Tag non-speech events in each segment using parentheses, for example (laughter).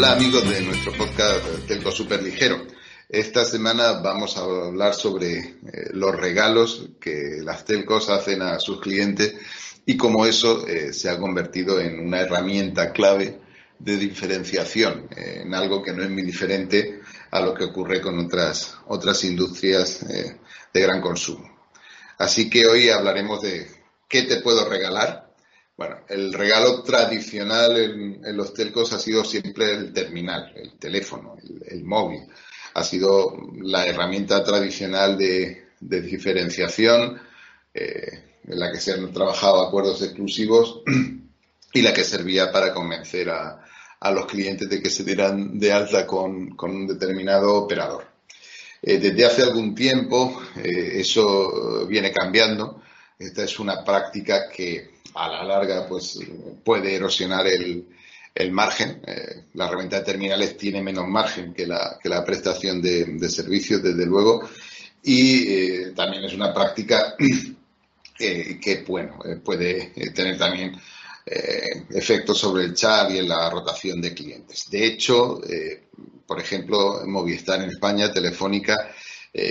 Hola amigos de nuestro podcast Telco Super Ligero. Esta semana vamos a hablar sobre eh, los regalos que las telcos hacen a sus clientes y cómo eso eh, se ha convertido en una herramienta clave de diferenciación, eh, en algo que no es muy diferente a lo que ocurre con otras, otras industrias de gran consumo. Así que hoy hablaremos de qué te puedo regalar bueno, el regalo tradicional en, los telcos ha sido siempre el terminal, el teléfono, el, móvil. Ha sido la herramienta tradicional de, diferenciación eh, en la que se han trabajado acuerdos exclusivos (clears throat) y la que servía para convencer a, los clientes de que se dieran de alta con, un determinado operador. Eh, desde hace algún tiempo eh, eso viene cambiando. Esta es una práctica que a la larga pues puede erosionar el, margen. Eh, la herramienta de terminales tiene menos margen que la, que la prestación de, servicios, desde luego, y eh, también es una práctica (clears throat) eh, que, bueno, puede tener también efectos sobre el chat y en la rotación de clientes. De hecho, por ejemplo, Movistar en España, Telefónica,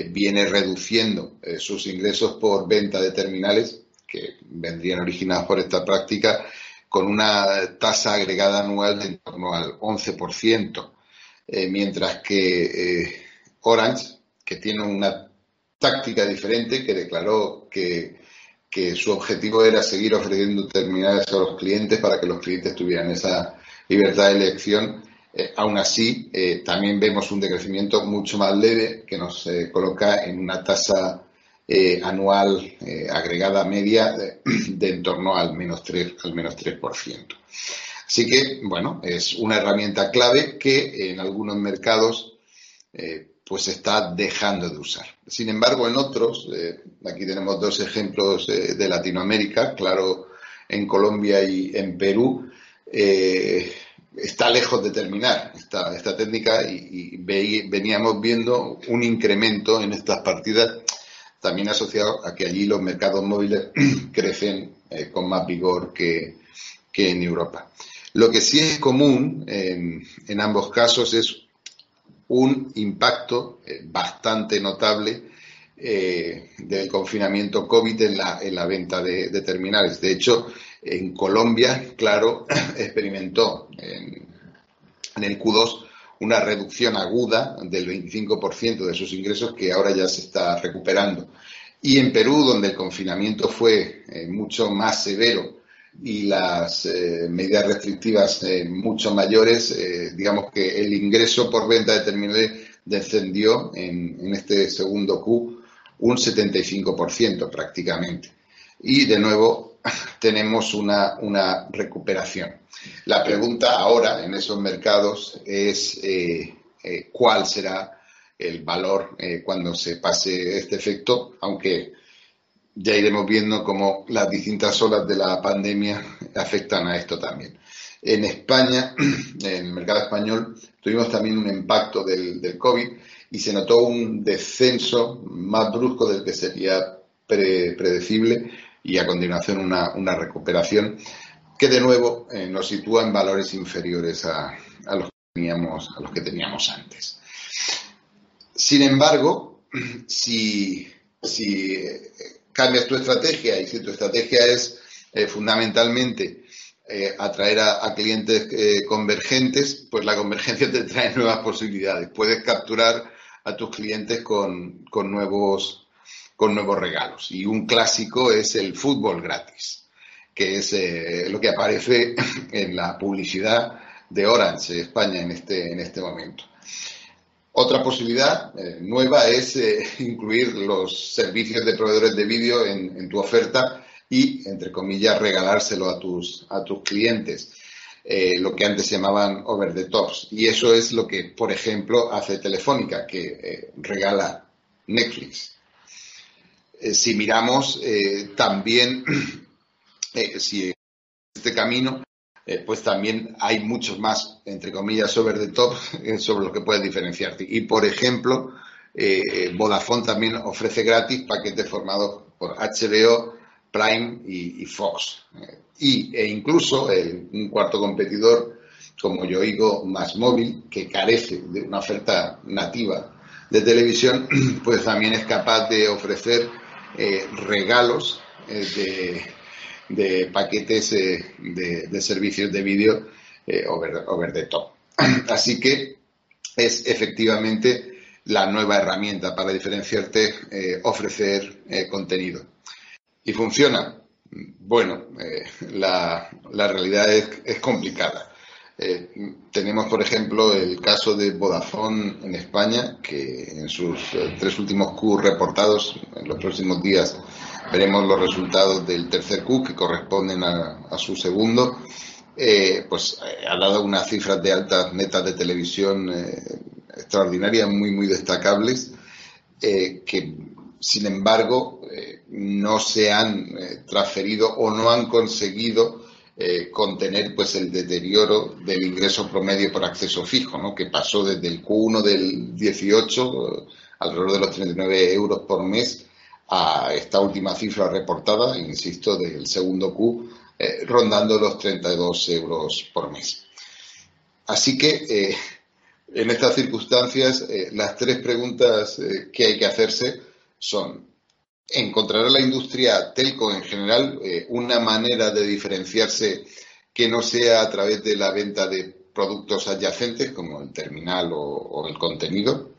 viene reduciendo sus ingresos por venta de terminales que vendrían originados por esta práctica, con una tasa agregada anual de en torno al 11%, eh, mientras que eh, Orange, que tiene una táctica diferente, que declaró que, su objetivo era seguir ofreciendo terminales a los clientes para que los clientes tuvieran esa libertad de elección, eh, aún así, también vemos un decrecimiento mucho más leve que nos coloca en una tasa eh, anual eh, agregada media de, (clears throat) en torno al menos 3%. Al menos 3%. Así que, bueno, es una herramienta clave que en algunos mercados eh, pues está dejando de usar. Sin embargo, en otros, aquí tenemos dos ejemplos de Latinoamérica, claro, en Colombia y en Perú, está lejos de terminar esta, esta técnica y, veníamos viendo un incremento en estas partidas también asociado a que allí los mercados móviles (clears throat) crecen eh, con más vigor que, en Europa. Lo que sí es común en, ambos casos es un impacto eh, bastante notable eh, del confinamiento COVID en la, en la venta de, terminales. De hecho, en Colombia, claro, (clears throat) experimentó en, en el Q2 una reducción aguda del 25% de sus ingresos que ahora ya se está recuperando. Y en Perú, donde el confinamiento fue eh, mucho más severo y las eh, medidas restrictivas eh, mucho mayores, digamos que el ingreso por venta de terminales descendió en, en este segundo Q un 75% prácticamente. Y de nuevo (laughs) tenemos una, una recuperación. La pregunta ahora en esos mercados es eh, eh, cuál será el valor eh, cuando se pase este efecto, aunque ya iremos viendo cómo las distintas olas de la pandemia afectan a esto también. En España, (clears throat) en el mercado español, tuvimos también un impacto del, COVID y se notó un descenso más brusco del que sería predecible y a continuación una, una recuperación que de nuevo eh, nos sitúa en valores inferiores a, los que teníamos, a los que teníamos antes. Sin embargo, si, eh, cambias tu estrategia y si tu estrategia es eh, fundamentalmente atraer a, clientes convergentes, pues la convergencia te trae nuevas posibilidades. Puedes capturar a tus clientes con, con, nuevos, con nuevos regalos. Y un clásico es el fútbol gratis, que es eh, lo que aparece (laughs) en la publicidad de Orange España en este, en este momento. Otra posibilidad eh, nueva es eh, (laughs) incluir los servicios de proveedores de vídeo en, tu oferta y, entre comillas, regalárselo a tus, a tus clientes. Lo que antes se llamaban over the tops. Y eso es lo que, por ejemplo, hace Telefónica, que regala Netflix. Si miramos también, (clears throat) si este camino, eh, pues también hay muchos más, entre comillas, over the top (laughs) eh, sobre lo que puedes diferenciarte. Y, por ejemplo, eh, Vodafone también ofrece gratis paquetes formados por HBO, Prime y, Fox. y, e incluso un cuarto competidor, como yo digo, más móvil, que carece de una oferta nativa de televisión, (clears throat) pues también es capaz de ofrecer regalos de de paquetes eh, de, servicios de vídeo eh, over, the top. (clears throat) Así que es efectivamente la nueva herramienta para diferenciarte, eh, ofrecer contenido. ¿Y funciona? Bueno, la, realidad es, complicada. Tenemos, por ejemplo, el caso de Vodafone en España, que en sus tres últimos Q reportados en los próximos días veremos los resultados del tercer Q que corresponden a, su segundo, eh, pues eh, ha dado unas cifras de altas netas de televisión eh, extraordinarias, muy, muy destacables, que sin embargo no se han transferido o no han conseguido contener pues el deterioro del ingreso promedio por acceso fijo, ¿no? que pasó desde el Q1 del 18 alrededor de los 39 euros por mes a esta última cifra reportada, insisto, del segundo Q, eh, rondando los 32 euros por mes. Así que eh, en estas circunstancias, eh, las tres preguntas que hay que hacerse son, ¿encontrará la industria telco en general una manera de diferenciarse que no sea a través de la venta de productos adyacentes como el terminal o el contenido?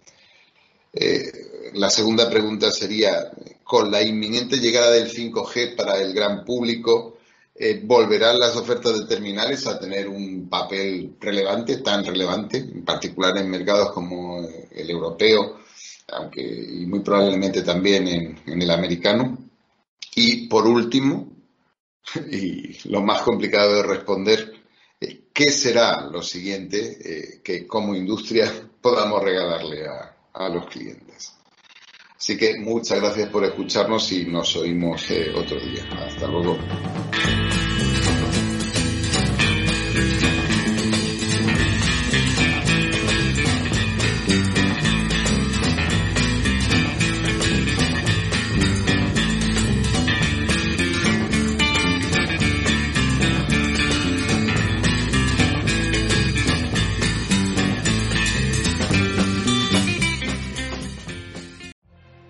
la segunda pregunta sería, con la inminente llegada del 5G para el gran público, eh, ¿volverán las ofertas de terminales a tener un papel relevante, tan relevante, en particular en mercados como el europeo, aunque y muy probablemente también en, el americano? Y por último, (laughs) y lo más complicado de responder, eh, ¿qué será lo siguiente eh, que como industria (laughs) podamos regalarle a los clientes? Así que muchas gracias por escucharnos y nos oímos eh, otro día. Hasta luego.